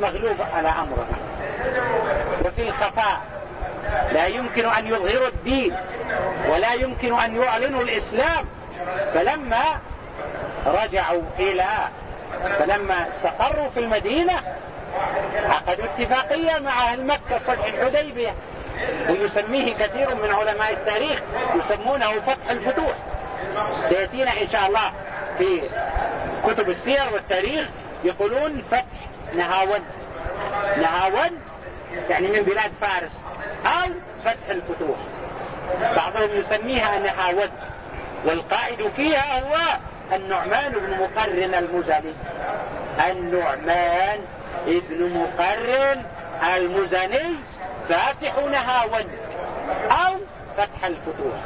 مغلوب على أمره وفي الخفاء لا يمكن أن يظهروا الدين ولا يمكن أن يعلنوا الإسلام. فلما رجعوا إلى فلما استقروا في المدينة عقدوا اتفاقية مع أهل مكة صلح الحديبية. ويسميه كثير من علماء التاريخ يسمونه فتح الفتوح. سيأتينا إن شاء الله في كتب السير والتاريخ يقولون فتح نهاون. نهاون يعني من بلاد فارس. أو فتح الفتوح. بعضهم يسميها نهاود والقائد فيها هو النعمان بن مقرن المزني. النعمان ابن مقرن المزني. فاتح نهاون. أو فتح الفتوح.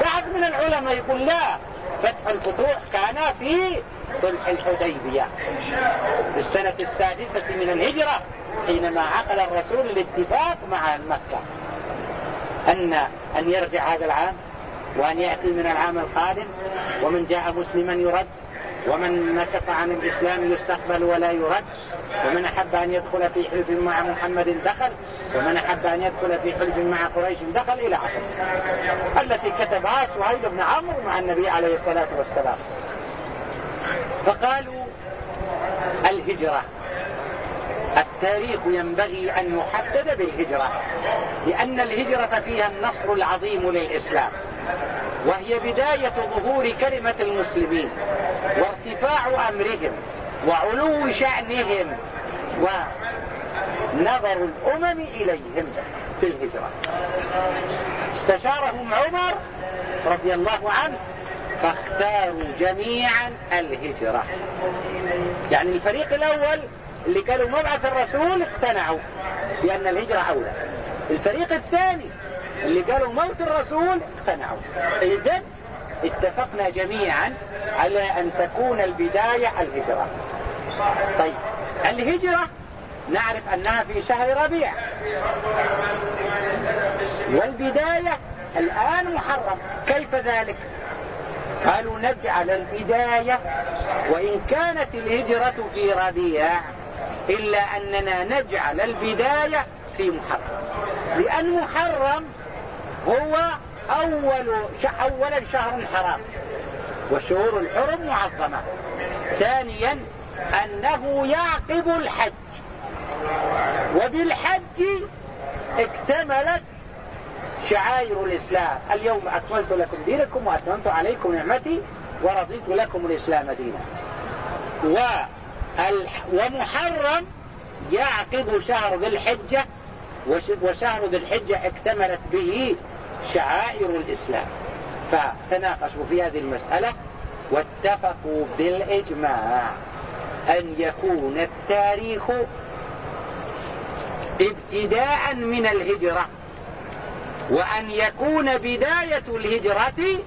بعض من العلماء يقول لا فتح الفتوح كان في صلح الحديبية. في السنة السادسة من الهجرة حينما عقد الرسول الاتفاق مع مكة. أن أن يرجع هذا العام وأن يأتي من العام القادم ومن جاء مسلما يرد. ومن نكف عن الإسلام يستقبل ولا يرد. ومن أحب أن يدخل في حلف مع محمد دخل. ومن أحب أن يدخل في حلف مع قريش دخل إلى آخره التي كتبها سهيل بن عمرو مع النبي عليه الصلاة والسلام. فقالوا الهجرة. التاريخ ينبغي أن يحدد بالهجرة لأن الهجرة فيها النصر العظيم للإسلام وهي بداية ظهور كلمة المسلمين. وارتفاع أمرهم وعلو شأنهم ونظر الأمم إليهم في الهجرة. استشارهم عمر رضي الله عنه فاختاروا جميعا الهجرة. يعني الفريق الأول اللي قالوا مبعث الرسول اقتنعوا بأن الهجرة أولى. الفريق الثاني اللي قالوا موت الرسول اقتنعوا. إذن اتفقنا جميعا على أن تكون البداية الهجرة. طيب الهجرة نعرف أنها في شهر ربيع. والبداية الآن محرم. كيف ذلك؟ قالوا نجعل البداية وإن كانت الهجرة في ربيع إلا أننا نجعل البداية في محرم. لأن محرم هو أول أولا شهر حرام والشهور الحرم معظمة. ثانيا أنه يعقب الحج. وبالحج اكتملت شعائر الإسلام. اليوم أكملت لكم دينكم وأتممت عليكم نعمتي ورضيت لكم الإسلام دينا. ومحرم يعقب شهر ذي الحجة. وشهر ذي الحجة اكتملت به شعائر الإسلام. فتناقشوا في هذه المسألة واتفقوا بالإجماع أن يكون التاريخ ابتداء من الهجرة وأن يكون بداية الهجرة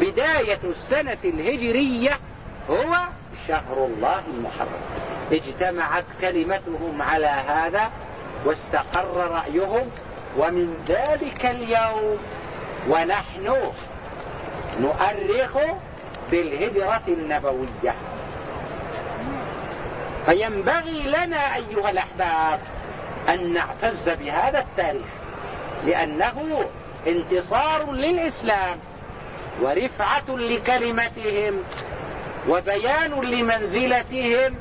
بداية السنة الهجرية هو شهر الله المحرم. اجتمعت كلمتهم على هذا واستقر رأيهم ومن ذلك اليوم ونحن نؤرخ بالهجرة النبوية. فينبغي لنا أيها الأحباب أن نعتز بهذا التاريخ لأنه انتصار للإسلام ورفعة لكلمتهم وبيان لمنزلتهم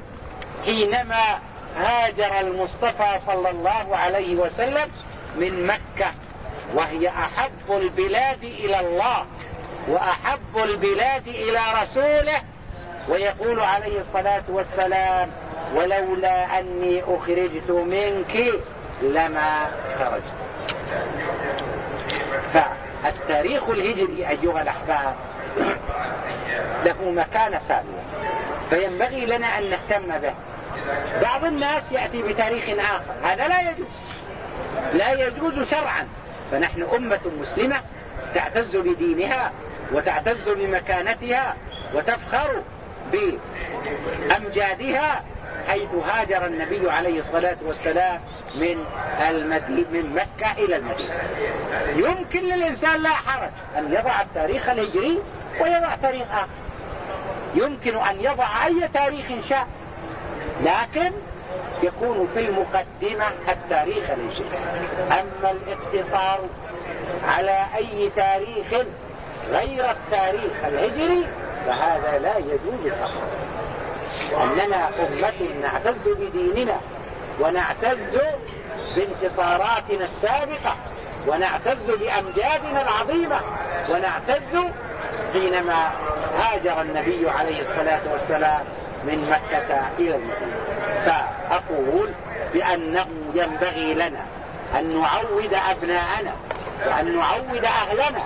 حينما هاجر المصطفى صلى الله عليه وسلم من مكة وهي أحب البلاد إلى الله وأحب البلاد إلى رسوله. ويقول عليه الصلاة والسلام ولولا أني أخرجت منك لما خرجت. فالتاريخ الهجري أيها الأحباب له مكانة سامية فينبغي لنا أن نهتم به. بعض الناس يأتي بتاريخ آخر هذا لا يجوز. لا يجوز شرعا. فنحن أمة مسلمة تعتز بدينها وتعتز بمكانتها وتفخر بأمجادها حيث هاجر النبي عليه الصلاة والسلام من المدينة من مكة إلى المدينة. يمكن للإنسان لا حرج أن يضع التاريخ الهجري ويضع تاريخ آخر. يمكن أن يضع أي تاريخ شاء. لكن يكون في المقدمة التاريخ الهجري أما الاقتصار على أي تاريخ غير التاريخ الهجري فهذا لا يجوز فقط. أننا أمة نعتز بديننا ونعتز بانتصاراتنا السابقة ونعتز بأمجادنا العظيمة ونعتز حينما هاجر النبي عليه الصلاة والسلام من مكة إلى المدينة. فأقول بأنه ينبغي لنا أن نعود أبناءنا وأن نعود أهلنا.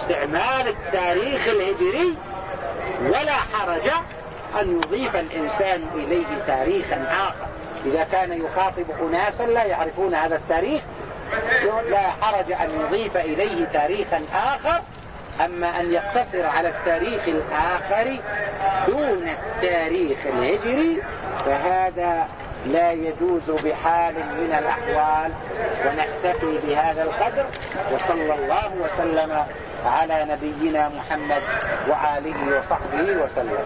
استعمال التاريخ الهجري ولا حرج أن يضيف الإنسان إليه تاريخا آخر. إذا كان يخاطب أناسا لا يعرفون هذا التاريخ لا حرج أن يضيف إليه تاريخا آخر أما أن يقتصر على التاريخ الآخر دون التاريخ الهجري فهذا لا يجوز بحال من الأحوال ونكتفي بهذا القدر وصلى الله وسلم على نبينا محمد وآله وصحبه وسلم.